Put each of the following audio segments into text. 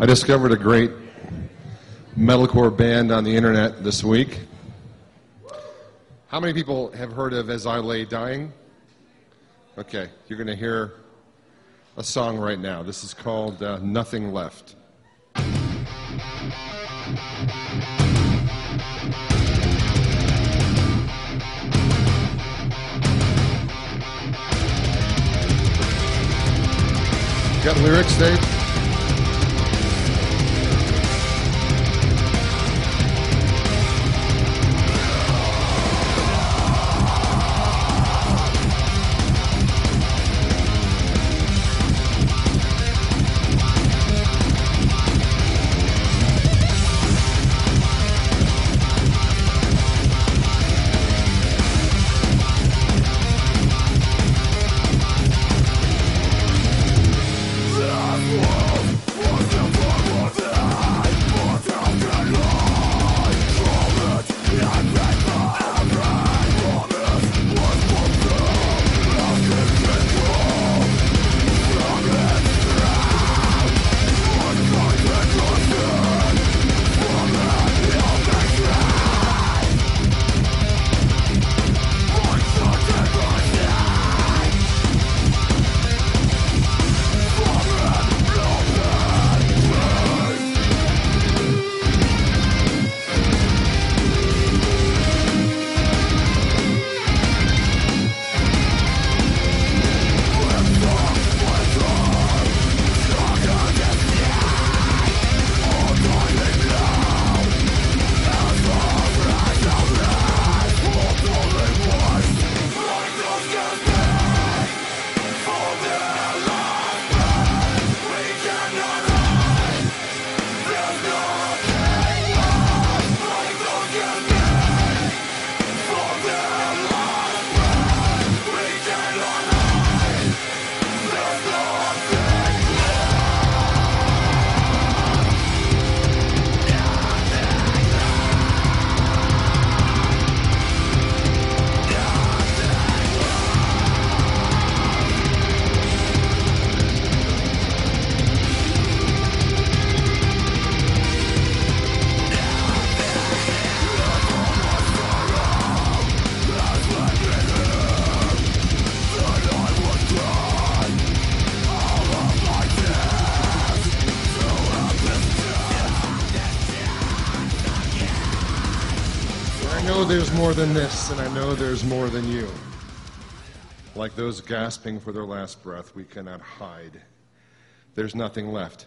I discovered a great metalcore band on the internet this week. How many people have heard of As I Lay Dying? Okay, you're going to hear a song right now. This is called uh, Nothing Left. Got lyrics, Dave? There's more than this, and I know there's more than you. Like those gasping for their last breath, we cannot hide. There's nothing left.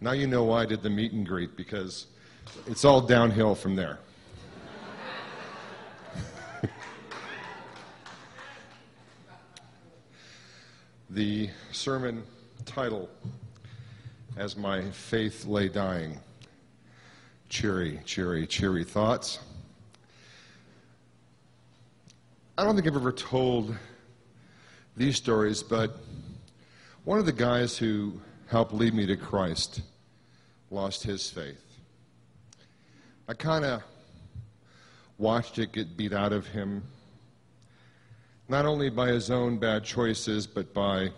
Now you know why I did the meet and greet, because it's all downhill from there. the sermon title, As My Faith Lay Dying Cheery, cheery, cheery thoughts. I don't think I've ever told these stories, but one of the guys who helped lead me to Christ lost his faith. I kind of watched it get beat out of him, not only by his own bad choices, but by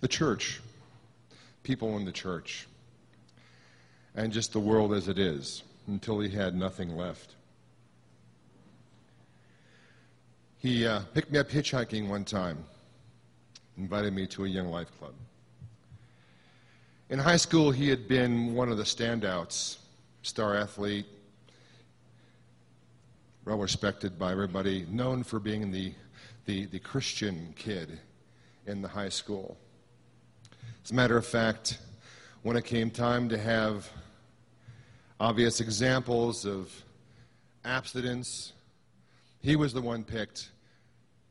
the church, people in the church, and just the world as it is, until he had nothing left. He uh, picked me up hitchhiking one time, invited me to a Young Life Club. In high school, he had been one of the standouts, star athlete, well respected by everybody, known for being the, the, the Christian kid in the high school. As a matter of fact, when it came time to have obvious examples of abstinence, he was the one picked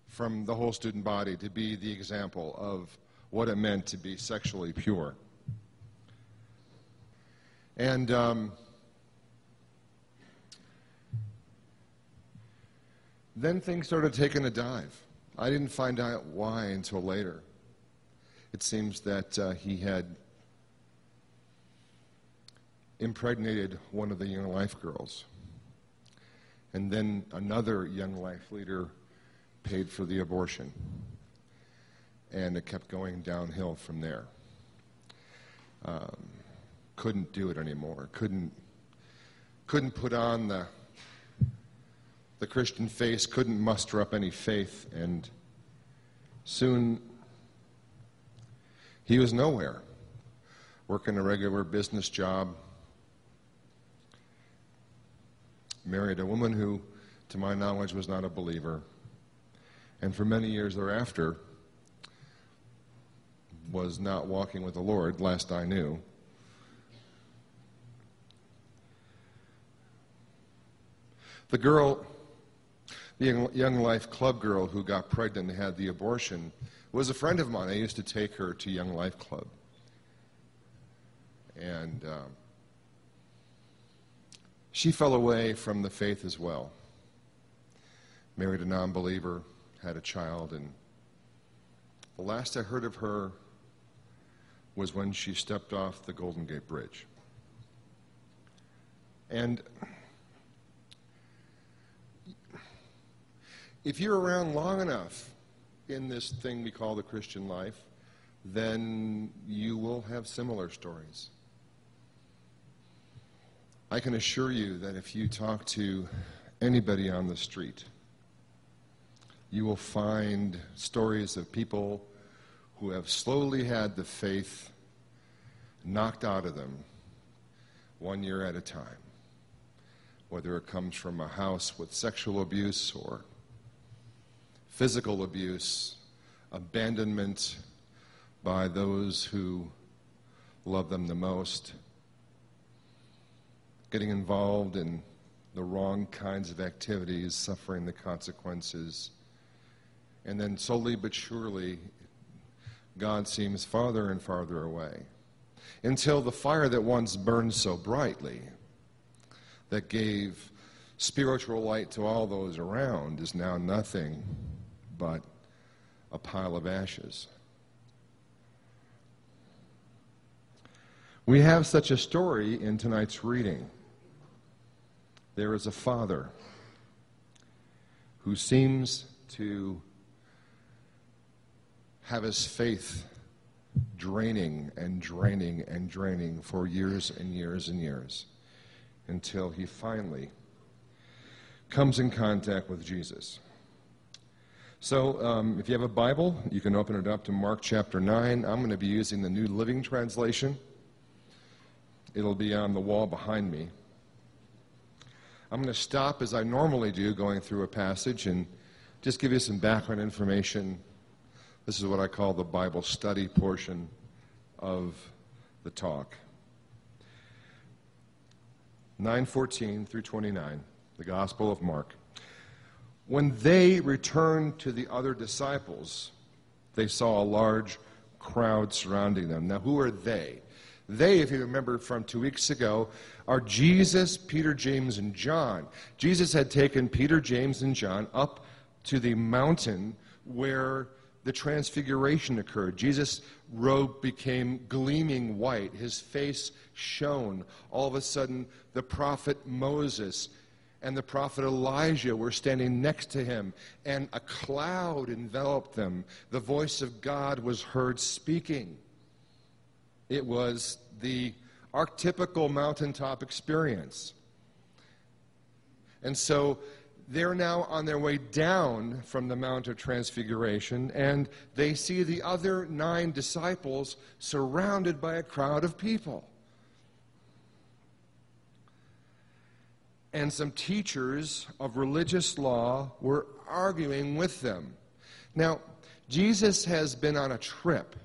from the whole student body to be the example of what it meant to be sexually pure. And um, then things started taking a dive. I didn't find out why until later. It seems that uh, he had impregnated one of the Young Life girls. And then another Young Life leader paid for the abortion. And it kept going downhill from there. Um, couldn't do it anymore. Couldn't couldn't put on the the Christian face, couldn't muster up any faith, and soon he was nowhere, working a regular business job, married a woman who, to my knowledge, was not a believer, and for many years thereafter was not walking with the Lord, last I knew. The girl the Young Life Club girl who got pregnant and had the abortion was a friend of mine. I used to take her to Young Life Club. And um, she fell away from the faith as well. Married a non believer, had a child, and the last I heard of her was when she stepped off the Golden Gate Bridge. And if you're around long enough in this thing we call the Christian life, then you will have similar stories. I can assure you that if you talk to anybody on the street, you will find stories of people who have slowly had the faith knocked out of them one year at a time. Whether it comes from a house with sexual abuse or physical abuse, abandonment by those who love them the most, getting involved in the wrong kinds of activities, suffering the consequences. And then slowly but surely, God seems farther and farther away until the fire that once burned so brightly, that gave spiritual light to all those around, is now nothing but a pile of ashes. We have such a story in tonight's reading. There is a father who seems to have his faith draining and draining and draining for years and years and years until he finally comes in contact with Jesus. So, um, if you have a Bible, you can open it up to Mark chapter 9. I'm going to be using the New Living Translation. It'll be on the wall behind me. I'm going to stop as I normally do going through a passage and just give you some background information. This is what I call the Bible study portion of the talk. 914 through 29, the Gospel of Mark. When they returned to the other disciples, they saw a large crowd surrounding them. Now, who are they? They, if you remember from two weeks ago, are Jesus, Peter, James, and John. Jesus had taken Peter, James, and John up to the mountain where the transfiguration occurred. Jesus' robe became gleaming white, his face shone. All of a sudden, the prophet Moses and the prophet Elijah were standing next to him, and a cloud enveloped them. The voice of God was heard speaking. It was the archetypical mountaintop experience. And so they're now on their way down from the Mount of Transfiguration, and they see the other nine disciples surrounded by a crowd of people. and some teachers of religious law were arguing with them. Now, Jesus has been on a trip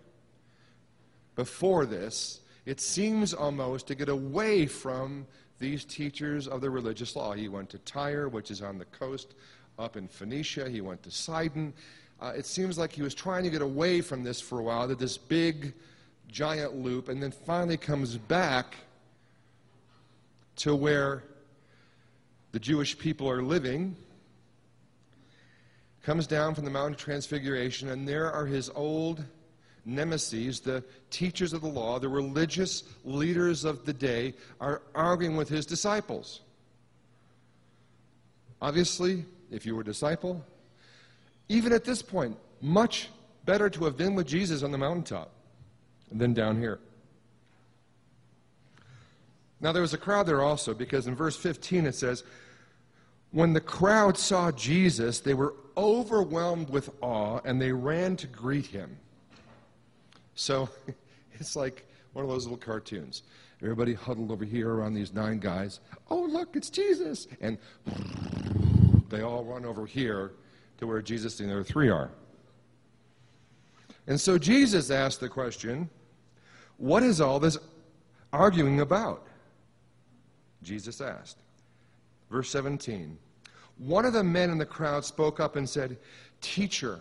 before this. It seems almost to get away from these teachers of the religious law. He went to Tyre, which is on the coast up in Phoenicia. He went to Sidon. Uh, it seems like he was trying to get away from this for a while, did this big, giant loop, and then finally comes back to where the Jewish people are living, comes down from the Mount of Transfiguration, and there are his old nemesis, the teachers of the law, the religious leaders of the day, are arguing with his disciples. Obviously, if you were a disciple, even at this point, much better to have been with Jesus on the mountaintop than down here. Now, there was a crowd there also, because in verse 15 it says, When the crowd saw Jesus, they were overwhelmed with awe and they ran to greet him. So it's like one of those little cartoons. Everybody huddled over here around these nine guys. Oh, look, it's Jesus. And they all run over here to where Jesus and the other three are. And so Jesus asked the question, What is all this arguing about? Jesus asked. Verse 17 One of the men in the crowd spoke up and said, Teacher,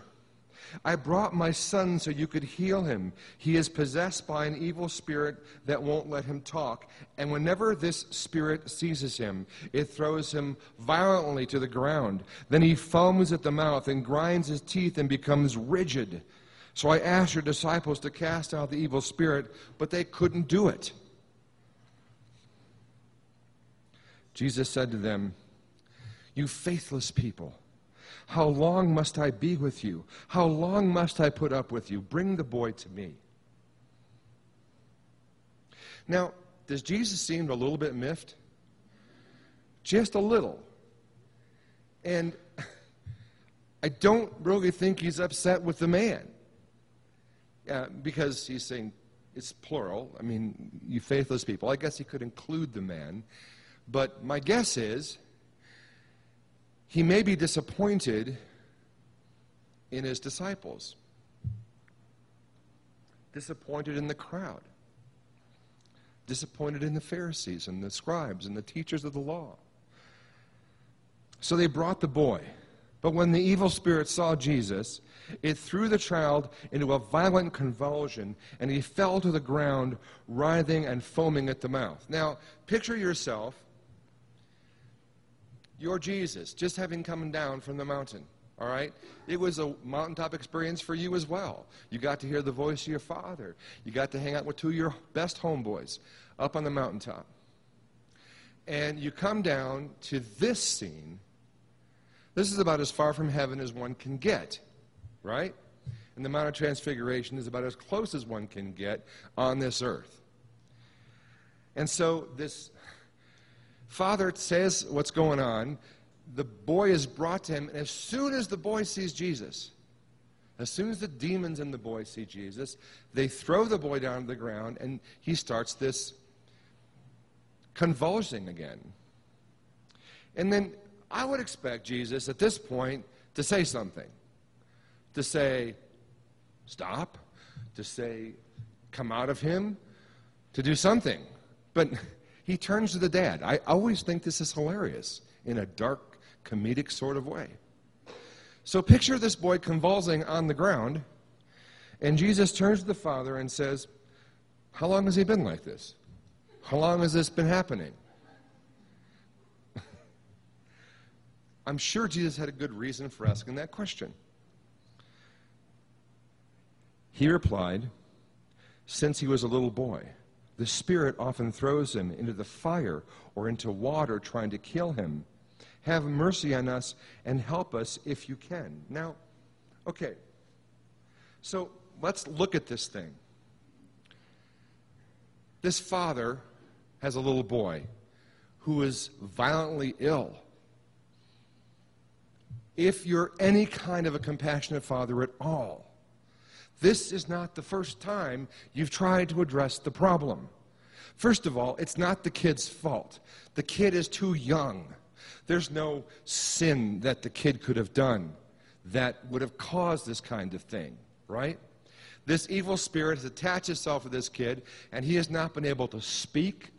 I brought my son so you could heal him. He is possessed by an evil spirit that won't let him talk. And whenever this spirit seizes him, it throws him violently to the ground. Then he foams at the mouth and grinds his teeth and becomes rigid. So I asked your disciples to cast out the evil spirit, but they couldn't do it. Jesus said to them, You faithless people. How long must I be with you? How long must I put up with you? Bring the boy to me. Now, does Jesus seem a little bit miffed? Just a little. And I don't really think he's upset with the man. Uh, because he's saying it's plural. I mean, you faithless people. I guess he could include the man. But my guess is he may be disappointed in his disciples, disappointed in the crowd, disappointed in the Pharisees and the scribes and the teachers of the law. So they brought the boy. But when the evil spirit saw Jesus, it threw the child into a violent convulsion, and he fell to the ground, writhing and foaming at the mouth. Now, picture yourself you're Jesus, just having come down from the mountain. All right? It was a mountaintop experience for you as well. You got to hear the voice of your father. You got to hang out with two of your best homeboys up on the mountaintop. And you come down to this scene. This is about as far from heaven as one can get, right? And the Mount of Transfiguration is about as close as one can get on this earth. And so this Father says what's going on. The boy is brought to him, and as soon as the boy sees Jesus, as soon as the demons and the boy see Jesus, they throw the boy down to the ground, and he starts this convulsing again. And then I would expect Jesus at this point to say something. To say, stop. To say, come out of him. To do something. But he turns to the dad. I always think this is hilarious in a dark, comedic sort of way. So picture this boy convulsing on the ground, and Jesus turns to the father and says, How long has he been like this? How long has this been happening? I'm sure Jesus had a good reason for asking that question. He replied, Since he was a little boy. The Spirit often throws him into the fire or into water trying to kill him. Have mercy on us and help us if you can. Now, okay, so let's look at this thing. This father has a little boy who is violently ill. If you're any kind of a compassionate father at all, this is not the first time you've tried to address the problem. First of all, it's not the kid's fault. The kid is too young. There's no sin that the kid could have done that would have caused this kind of thing, right? This evil spirit has attached itself to this kid, and he has not been able to speak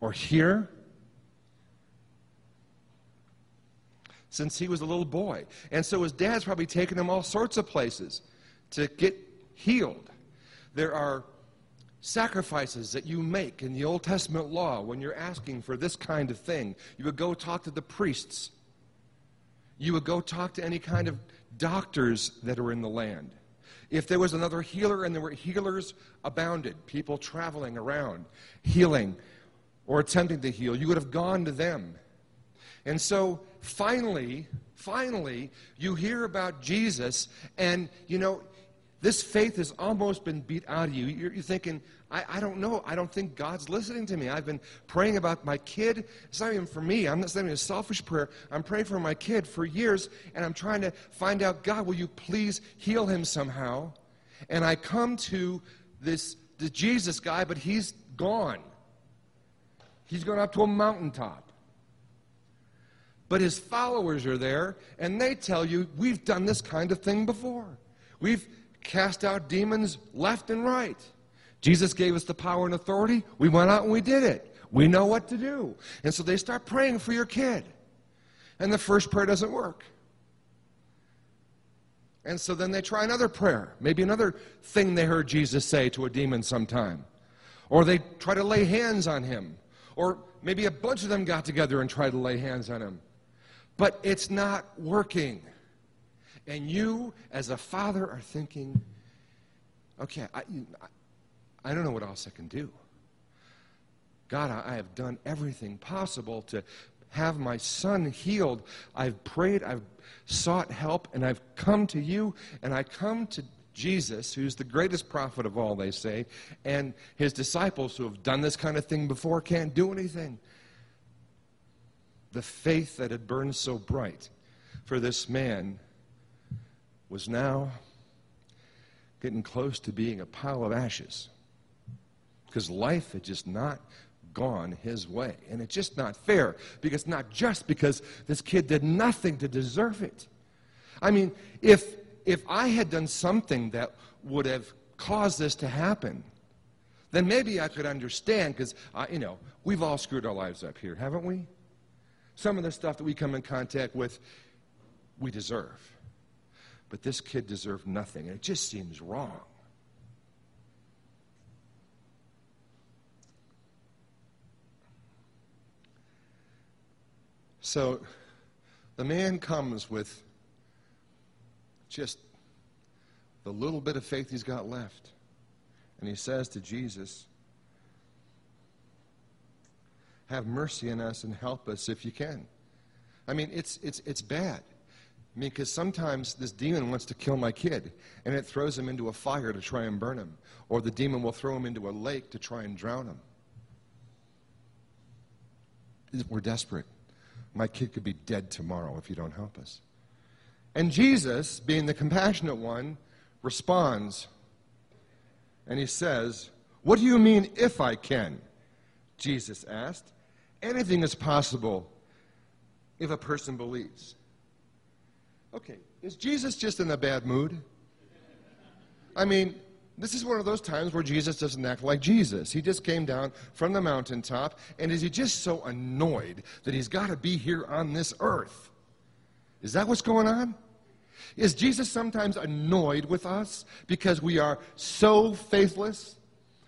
or hear since he was a little boy. And so his dad's probably taken him all sorts of places to get healed. There are sacrifices that you make in the Old Testament law when you're asking for this kind of thing. You would go talk to the priests. You would go talk to any kind of doctors that are in the land. If there was another healer and there were healers abounded, people traveling around, healing or attempting to heal, you would have gone to them. And so finally, finally, you hear about Jesus, and you know, this faith has almost been beat out of you. You're, you're thinking, I, I don't know. I don't think God's listening to me. I've been praying about my kid. It's not even for me. I'm not saying a selfish prayer. I'm praying for my kid for years, and I'm trying to find out, God, will you please heal him somehow? And I come to this the Jesus guy, but he's gone. He's gone up to a mountaintop. But his followers are there, and they tell you, we've done this kind of thing before. We've cast out demons left and right. Jesus gave us the power and authority. We went out and we did it. We know what to do. And so they start praying for your kid. And the first prayer doesn't work. And so then they try another prayer, maybe another thing they heard Jesus say to a demon sometime. Or they try to lay hands on him. Or maybe a bunch of them got together and tried to lay hands on him. But it's not working. And you, as a father, are thinking, okay, I, I don't know what else I can do. God, I have done everything possible to have my son healed. I've prayed, I've sought help, and I've come to you, and I come to Jesus, who's the greatest prophet of all, they say, and his disciples who have done this kind of thing before can't do anything. The faith that had burned so bright for this man was now getting close to being a pile of ashes because life had just not gone his way. And it's just not fair because not just because this kid did nothing to deserve it. I mean, if if I had done something that would have caused this to happen, then maybe I could understand because you know we've all screwed our lives up here, haven't we? Some of the stuff that we come in contact with, we deserve. But this kid deserved nothing, and it just seems wrong. So the man comes with just the little bit of faith he's got left. And he says to Jesus, Have mercy on us and help us if you can. I mean, it's, it's, it's bad. Because sometimes this demon wants to kill my kid, and it throws him into a fire to try and burn him. Or the demon will throw him into a lake to try and drown him. We're desperate. My kid could be dead tomorrow if you don't help us. And Jesus, being the compassionate one, responds and he says, What do you mean, if I can? Jesus asked. Anything is possible if a person believes. Okay, is Jesus just in a bad mood? I mean, this is one of those times where Jesus doesn't act like Jesus. He just came down from the mountaintop, and is he just so annoyed that he's got to be here on this earth? Is that what's going on? Is Jesus sometimes annoyed with us because we are so faithless?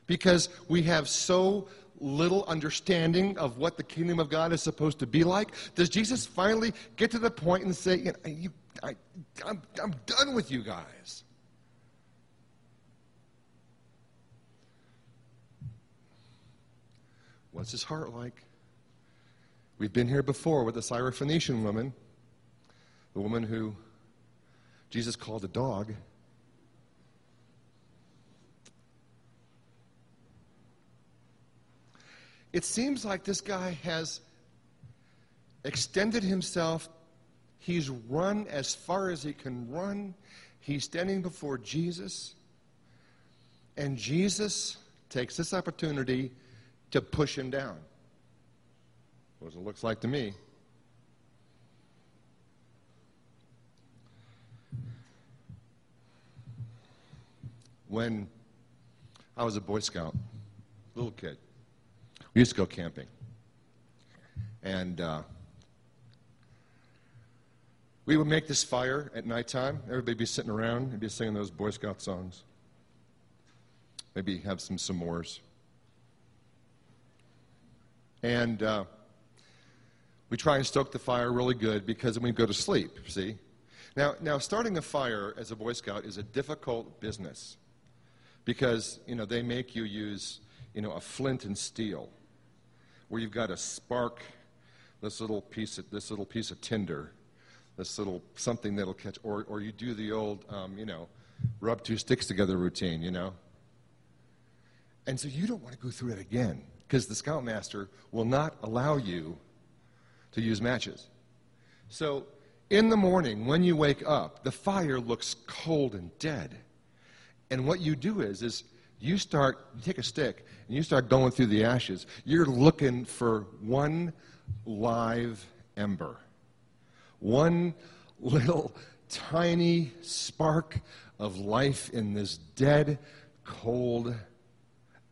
Because we have so little understanding of what the kingdom of God is supposed to be like? Does Jesus finally get to the point and say, you I, I'm, I'm done with you guys? What's his heart like? We've been here before with the Syrophoenician woman, the woman who Jesus called a dog. It seems like this guy has extended himself. He's run as far as he can run. He's standing before Jesus. And Jesus takes this opportunity to push him down. What it looks like to me. When I was a Boy Scout, little kid, we used to go camping. And uh, we would make this fire at nighttime. Everybody be sitting around and be singing those Boy Scout songs. Maybe have some s'mores. And uh, we try and stoke the fire really good because then we go to sleep, see? Now, now, starting a fire as a Boy Scout is a difficult business because, you know, they make you use, you know, a flint and steel where you've got to spark this little piece of, this little piece of tinder, this little something that'll catch, or, or you do the old, um, you know, rub two sticks together routine, you know? And so you don't want to go through it again because the scoutmaster will not allow you to use matches. So in the morning, when you wake up, the fire looks cold and dead. And what you do is, is you start, you take a stick and you start going through the ashes. You're looking for one live ember, one little tiny spark of life in this dead, cold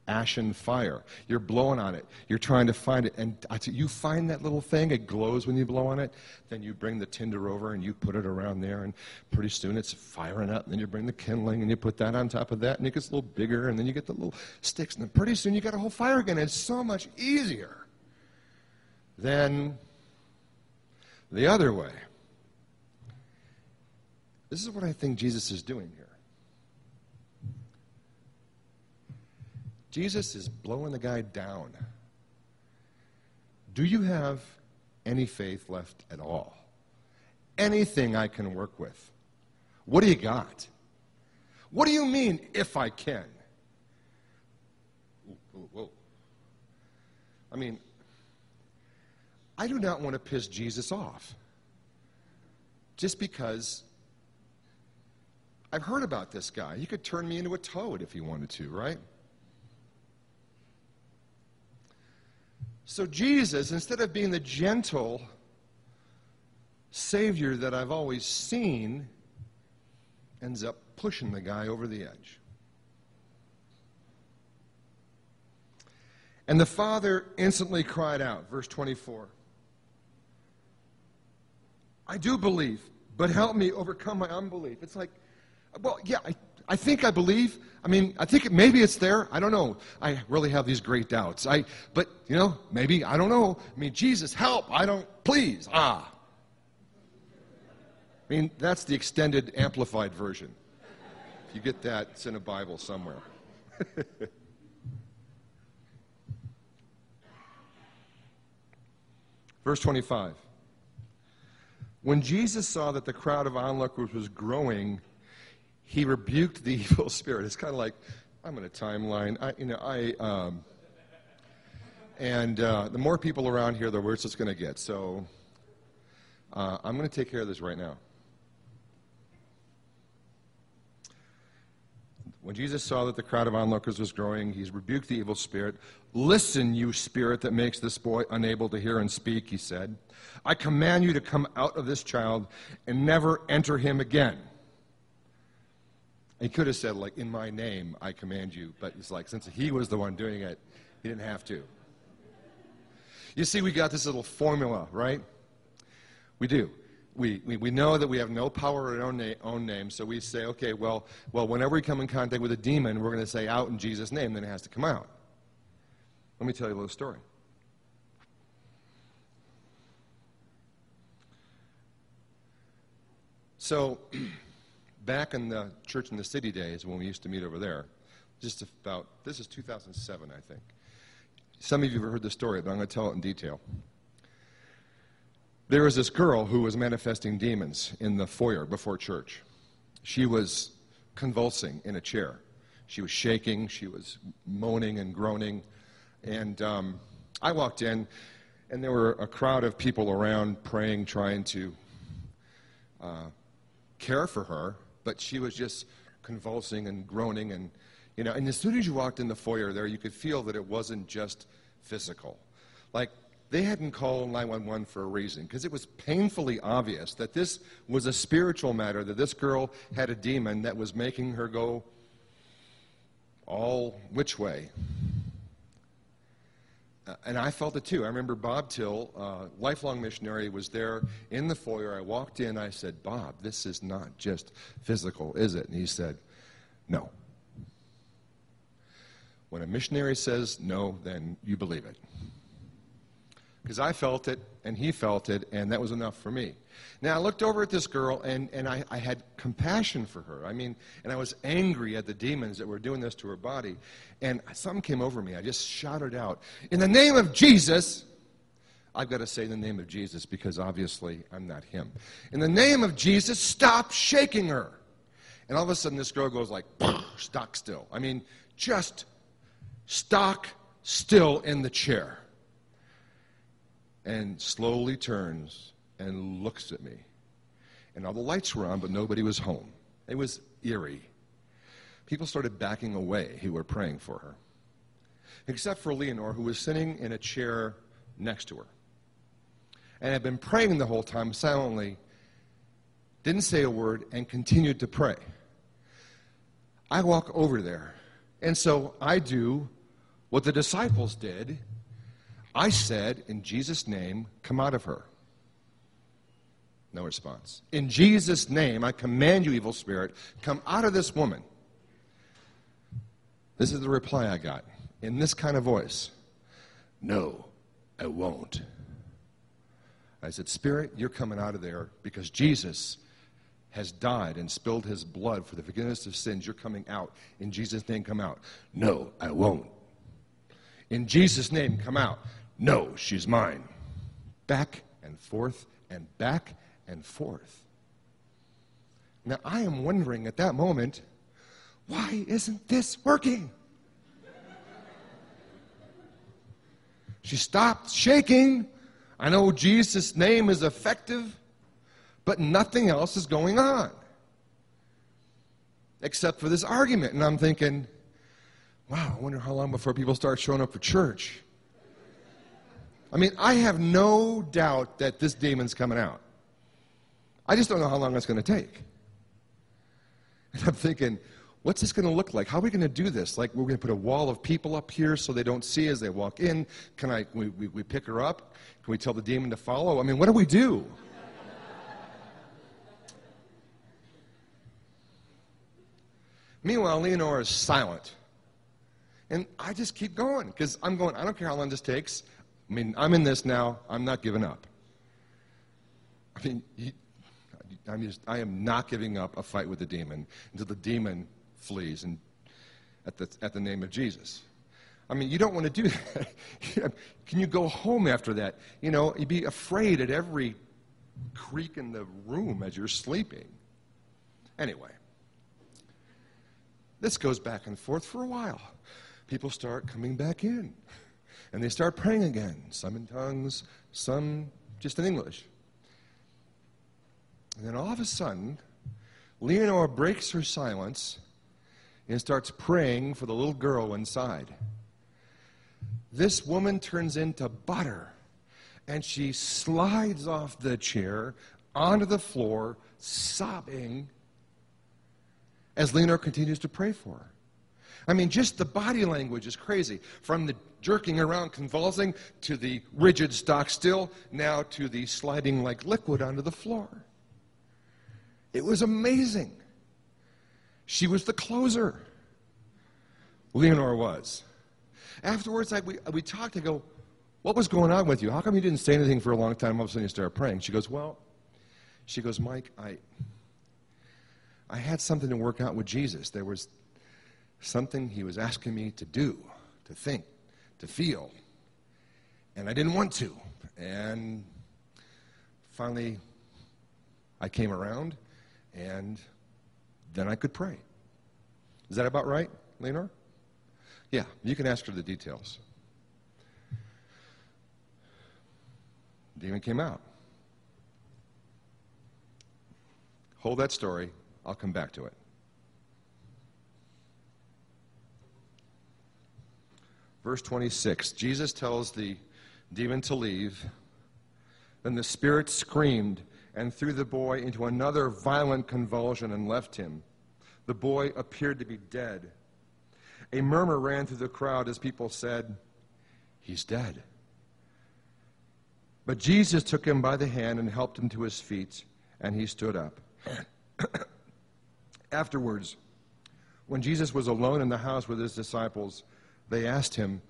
ashen fire. You're blowing on it. You're trying to find it. And you find that little thing, it glows when you blow on it. Then you bring the tinder over and you put it around there, and pretty soon it's firing up. And then you bring the kindling and you put that on top of that, and it gets a little bigger. And then you get the little sticks. And then pretty soon you got a whole fire again. It's so much easier than the other way. This is what I think Jesus is doing here. Jesus is blowing the guy down. Do you have any faith left at all? Anything I can work with? What do you got? What do you mean, if I can? Whoa, whoa. I mean, I do not want to piss Jesus off just because I've heard about this guy. He could turn me into a toad if he wanted to, right? So, Jesus, instead of being the gentle Savior that I've always seen, ends up pushing the guy over the edge. And the father instantly cried out, verse 24 I do believe, but help me overcome my unbelief. It's like, well, yeah, I, I think I believe. I mean, I think it, maybe it's there. I don't know. I really have these great doubts. I, but you know, maybe I don't know. I mean, Jesus, help! I don't. Please, ah. I mean, that's the extended, amplified version. If you get that, it's in a Bible somewhere. Verse 25. When Jesus saw that the crowd of onlookers was growing, he rebuked the evil spirit. It's kind of like, I'm in a timeline. I, you know, I, um, and uh, the more people around here, the worse it's going to get. So uh, I'm going to take care of this right now. When Jesus saw that the crowd of onlookers was growing, he rebuked the evil spirit. Listen, you spirit that makes this boy unable to hear and speak, he said. I command you to come out of this child and never enter him again. He could have said, like, in my name, I command you. But it's like, since he was the one doing it, he didn't have to. You see, we got this little formula, right? We do. We, we, we know that we have no power in our own, na- own name, so we say, okay, well, well, whenever we come in contact with a demon, we're going to say out in Jesus' name, then it has to come out. Let me tell you a little story. So, back in the church in the city days when we used to meet over there, just about, this is 2007, I think. Some of you have heard the story, but I'm going to tell it in detail. There was this girl who was manifesting demons in the foyer before church. She was convulsing in a chair. She was shaking, she was moaning and groaning. And um, I walked in, and there were a crowd of people around praying, trying to uh, care for her but she was just convulsing and groaning and you know and as soon as you walked in the foyer there you could feel that it wasn't just physical like they hadn't called 911 for a reason because it was painfully obvious that this was a spiritual matter that this girl had a demon that was making her go all which way uh, and I felt it too. I remember Bob Till, uh, lifelong missionary, was there in the foyer. I walked in. I said, Bob, this is not just physical, is it? And he said, No. When a missionary says no, then you believe it because I felt it and he felt it, and that was enough for me. Now, I looked over at this girl, and, and I, I had compassion for her. I mean, and I was angry at the demons that were doing this to her body. And something came over me. I just shouted out, In the name of Jesus, I've got to say the name of Jesus because obviously I'm not him. In the name of Jesus, stop shaking her. And all of a sudden, this girl goes like, stock still. I mean, just stock still in the chair and slowly turns and looks at me. And all the lights were on, but nobody was home. It was eerie. People started backing away who were praying for her, except for Leonore, who was sitting in a chair next to her and had been praying the whole time silently, didn't say a word, and continued to pray. I walk over there, and so I do what the disciples did. I said, In Jesus' name, come out of her. No response. In Jesus' name, I command you, evil spirit, come out of this woman. This is the reply I got in this kind of voice No, I won't. I said, Spirit, you're coming out of there because Jesus has died and spilled his blood for the forgiveness of sins. You're coming out. In Jesus' name, come out. No, I won't. In Jesus' name, come out. No, she's mine. Back and forth and back and forth. Now, I am wondering at that moment, why isn't this working? She stopped shaking. I know Jesus' name is effective, but nothing else is going on except for this argument. And I'm thinking, wow, I wonder how long before people start showing up for church. I mean, I have no doubt that this demon's coming out. I just don't know how long it's going to take. And I'm thinking, what's this going to look like? How are we going to do this? Like, we're going to put a wall of people up here so they don't see as they walk in. Can I, we, we, we pick her up? Can we tell the demon to follow? I mean, what do we do? Meanwhile, Leonore is silent. And I just keep going because I'm going, I don't care how long this takes. I mean, I'm in this now. I'm not giving up. I mean, I'm just, I am not giving up a fight with the demon until the demon flees and at the, at the name of Jesus. I mean, you don't want to do that. Can you go home after that? You know, you'd be afraid at every creak in the room as you're sleeping. Anyway, this goes back and forth for a while. People start coming back in, and they start praying again, some in tongues, some just in English. And then all of a sudden, Leonore breaks her silence and starts praying for the little girl inside. This woman turns into butter and she slides off the chair onto the floor, sobbing, as Leonore continues to pray for her. I mean, just the body language is crazy. From the jerking around, convulsing, to the rigid stock still, now to the sliding like liquid onto the floor. It was amazing. She was the closer. Leonore was. Afterwards, I, we, we talked. I go, What was going on with you? How come you didn't say anything for a long time? All of a sudden, you started praying. She goes, Well, she goes, Mike, I, I had something to work out with Jesus. There was something he was asking me to do, to think, to feel. And I didn't want to. And finally, I came around and then I could pray. Is that about right, Leonore? Yeah, you can ask her the details. Demon came out. Hold that story. I'll come back to it. Verse 26 Jesus tells the demon to leave. Then the spirit screamed and threw the boy into another violent convulsion and left him. The boy appeared to be dead. A murmur ran through the crowd as people said, He's dead. But Jesus took him by the hand and helped him to his feet, and he stood up. Afterwards, when Jesus was alone in the house with his disciples, they asked him,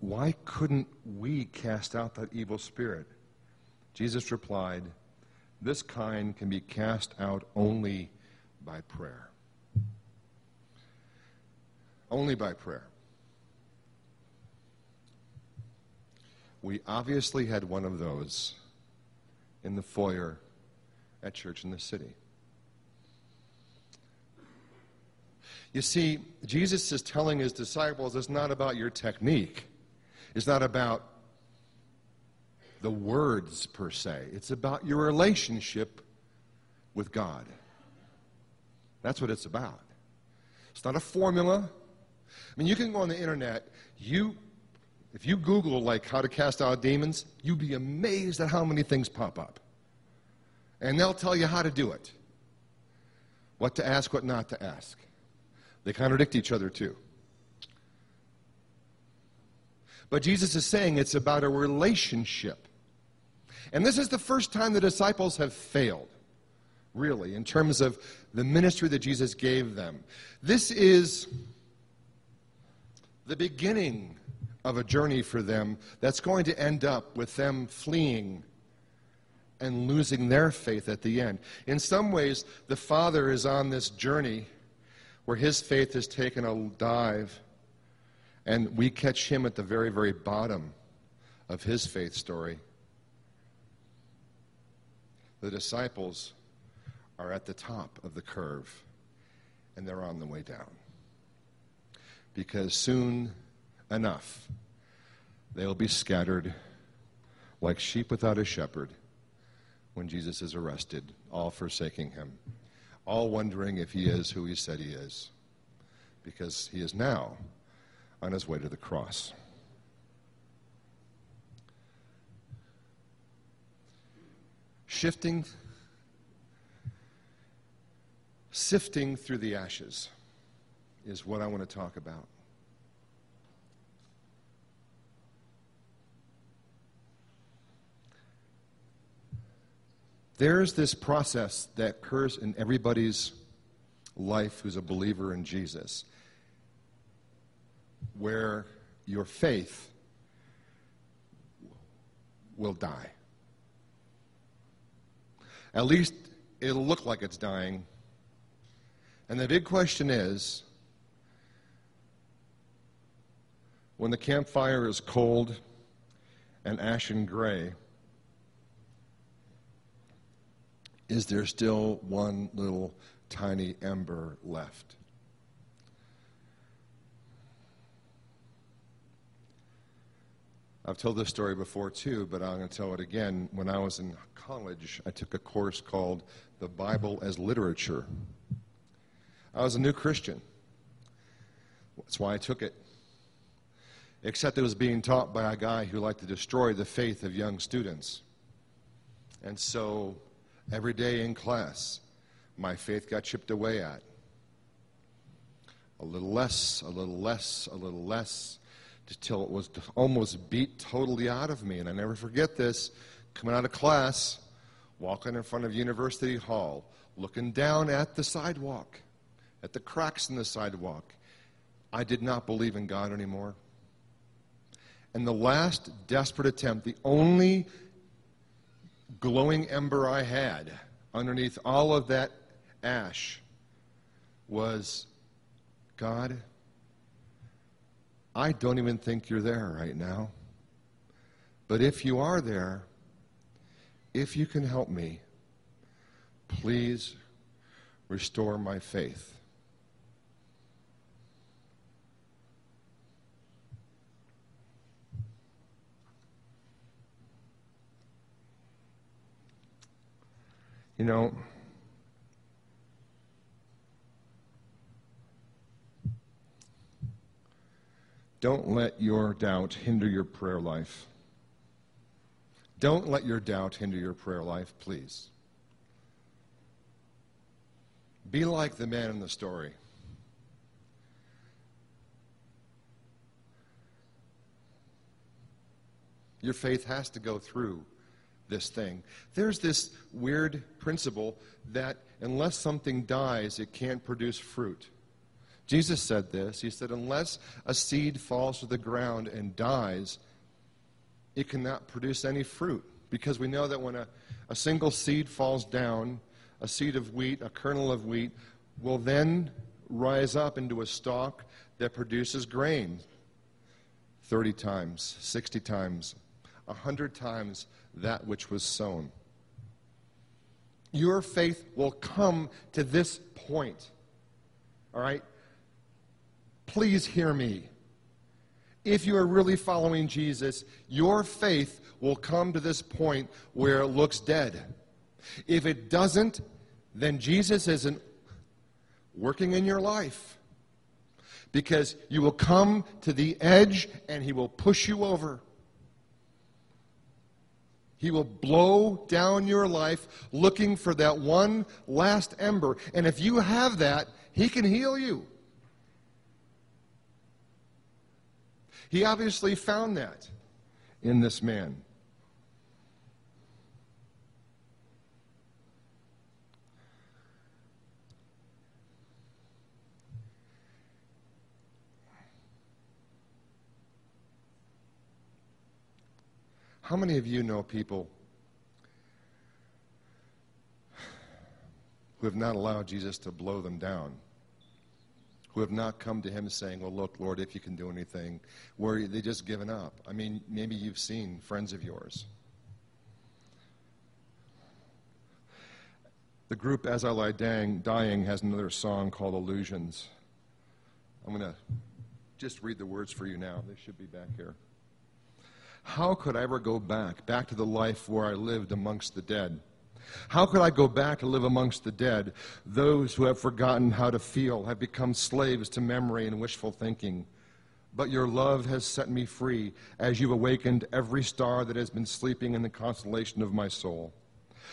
Why couldn't we cast out that evil spirit? Jesus replied, this kind can be cast out only by prayer. Only by prayer. We obviously had one of those in the foyer at church in the city. You see, Jesus is telling his disciples it's not about your technique, it's not about the words per se, it's about your relationship with God. That's what it's about. It's not a formula. I mean, you can go on the internet, you if you Google like how to cast out demons, you'd be amazed at how many things pop up. And they'll tell you how to do it. What to ask, what not to ask. They contradict each other too. But Jesus is saying it's about a relationship. And this is the first time the disciples have failed, really, in terms of the ministry that Jesus gave them. This is the beginning of a journey for them that's going to end up with them fleeing and losing their faith at the end. In some ways, the Father is on this journey where his faith has taken a dive, and we catch him at the very, very bottom of his faith story. The disciples are at the top of the curve, and they're on the way down. Because soon enough, they'll be scattered like sheep without a shepherd when Jesus is arrested, all forsaking him, all wondering if he is who he said he is, because he is now on his way to the cross. Shifting, sifting through the ashes is what I want to talk about. There's this process that occurs in everybody's life who's a believer in Jesus where your faith will die. At least it'll look like it's dying. And the big question is when the campfire is cold and ashen gray, is there still one little tiny ember left? I've told this story before too, but I'm going to tell it again. When I was in college, I took a course called The Bible as Literature. I was a new Christian. That's why I took it. Except it was being taught by a guy who liked to destroy the faith of young students. And so every day in class, my faith got chipped away at. A little less, a little less, a little less, until it was almost beat totally out of me. And I never forget this coming out of class, walking in front of University Hall, looking down at the sidewalk, at the cracks in the sidewalk. I did not believe in God anymore. And the last desperate attempt, the only glowing ember I had underneath all of that ash was God, I don't even think you're there right now. But if you are there, if you can help me, please restore my faith. You know, don't let your doubt hinder your prayer life. Don't let your doubt hinder your prayer life, please. Be like the man in the story. Your faith has to go through this thing. There's this weird principle that unless something dies, it can't produce fruit. Jesus said this. He said, Unless a seed falls to the ground and dies, it cannot produce any fruit. Because we know that when a, a single seed falls down, a seed of wheat, a kernel of wheat, will then rise up into a stalk that produces grain 30 times, 60 times, 100 times that which was sown. Your faith will come to this point. All right? please hear me. If you are really following Jesus, your faith will come to this point where it looks dead. If it doesn't, then Jesus isn't working in your life. Because you will come to the edge and he will push you over. He will blow down your life looking for that one last ember. And if you have that, he can heal you. He obviously found that in this man. How many of you know people who have not allowed Jesus to blow them down? Who have not come to him saying, Well, look, Lord, if you can do anything, where they just given up. I mean, maybe you've seen friends of yours. The group As I Lie Dying, dying has another song called Illusions. I'm going to just read the words for you now. They should be back here. How could I ever go back, back to the life where I lived amongst the dead? How could I go back to live amongst the dead? Those who have forgotten how to feel have become slaves to memory and wishful thinking. But your love has set me free as you've awakened every star that has been sleeping in the constellation of my soul.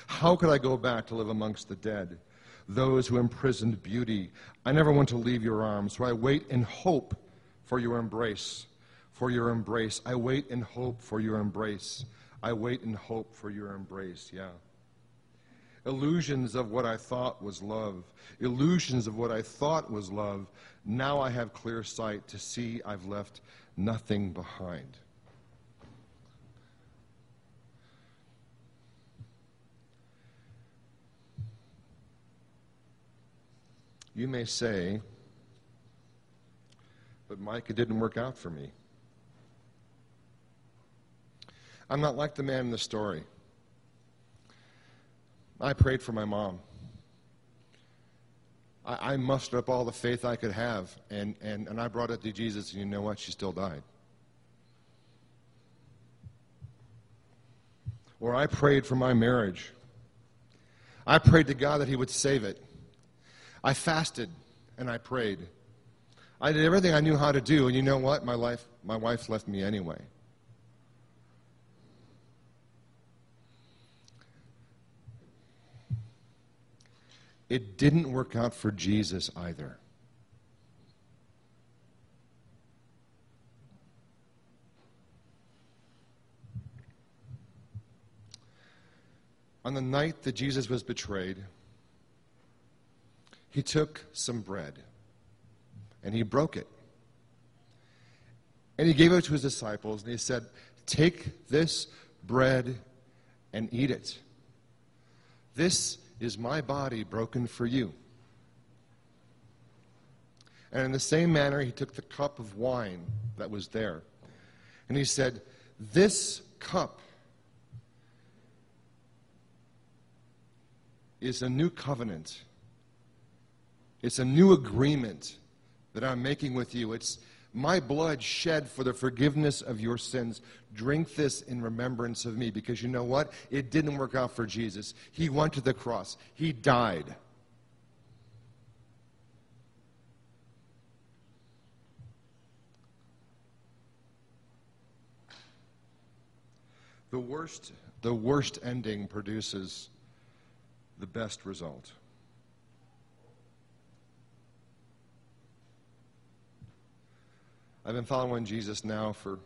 How could I go back to live amongst the dead? Those who imprisoned beauty. I never want to leave your arms, so I wait in hope for your embrace for your embrace. I wait in hope for your embrace. I wait in hope for your embrace. Yeah. Illusions of what I thought was love. Illusions of what I thought was love. Now I have clear sight to see I've left nothing behind. You may say, but Mike, it didn't work out for me. I'm not like the man in the story. I prayed for my mom. I, I mustered up all the faith I could have, and, and, and I brought it to Jesus, and you know what? She still died. Or I prayed for my marriage. I prayed to God that He would save it. I fasted and I prayed. I did everything I knew how to do, and you know what? My life, my wife left me anyway. It didn't work out for Jesus either. On the night that Jesus was betrayed, he took some bread and he broke it. And he gave it to his disciples and he said, Take this bread and eat it. This is my body broken for you. And in the same manner, he took the cup of wine that was there. And he said, This cup is a new covenant. It's a new agreement that I'm making with you. It's my blood shed for the forgiveness of your sins. Drink this in remembrance of me. Because you know what? It didn't work out for Jesus. He went to the cross, He died. The worst, the worst ending produces the best result. I've been following Jesus now for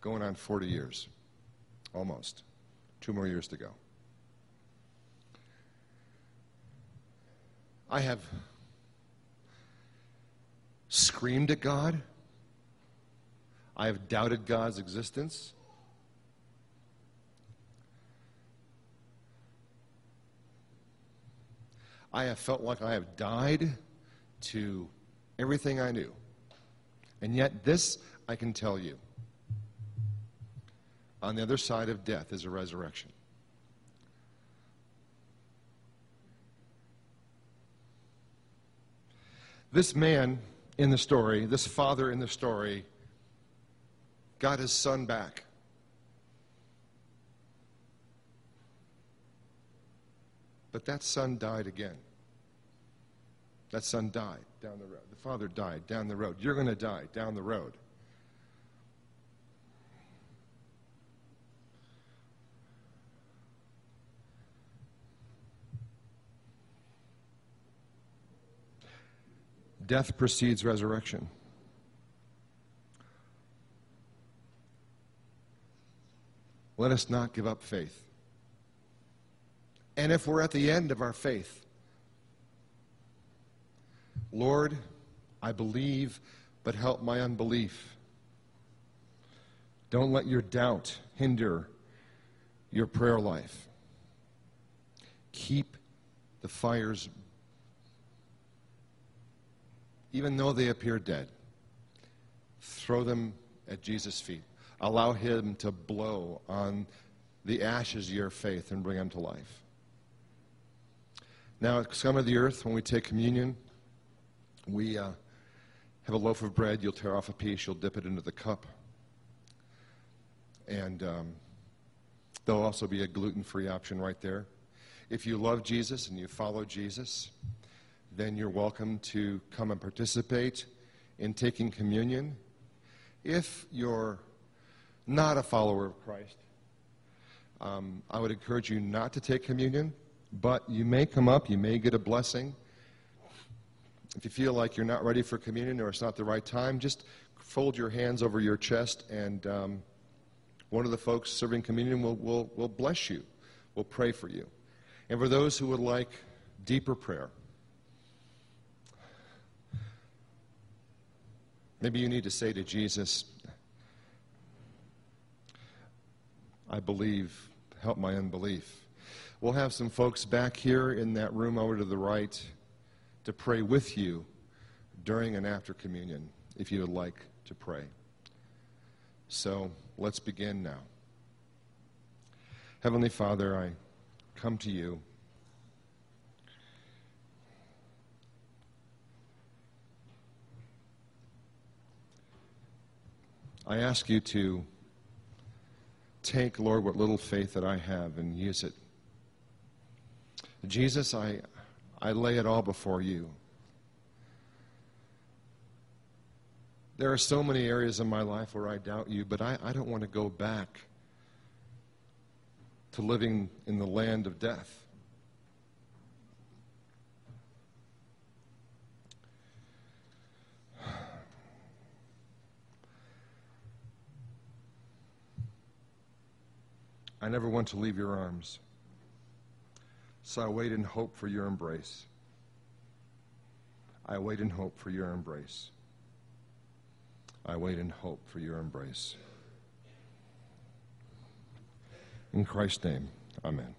going on 40 years, almost. Two more years to go. I have screamed at God. I have doubted God's existence. I have felt like I have died to everything I knew. And yet, this I can tell you. On the other side of death is a resurrection. This man in the story, this father in the story, got his son back. But that son died again. That son died down the road. The father died down the road. You're going to die down the road. Death precedes resurrection. Let us not give up faith. And if we're at the end of our faith, Lord, I believe, but help my unbelief. Don't let your doubt hinder your prayer life. Keep the fires, even though they appear dead, throw them at Jesus' feet. Allow Him to blow on the ashes of your faith and bring them to life. Now, at Scum of the Earth, when we take communion, we uh, have a loaf of bread. You'll tear off a piece, you'll dip it into the cup. And um, there'll also be a gluten free option right there. If you love Jesus and you follow Jesus, then you're welcome to come and participate in taking communion. If you're not a follower of Christ, um, I would encourage you not to take communion, but you may come up, you may get a blessing. If you feel like you're not ready for communion or it's not the right time, just fold your hands over your chest, and um, one of the folks serving communion will, will, will bless you, will pray for you. And for those who would like deeper prayer, maybe you need to say to Jesus, I believe, help my unbelief. We'll have some folks back here in that room over to the right to pray with you during and after communion if you would like to pray. So let's begin now. Heavenly Father, I come to you. I ask you to take, Lord, what little faith that I have and use it. Jesus, I, I lay it all before you. There are so many areas in my life where I doubt you, but I, I don't want to go back to living in the land of death. I never want to leave your arms. So I wait in hope for your embrace. I wait in hope for your embrace. I wait in hope for your embrace. In Christ's name, amen.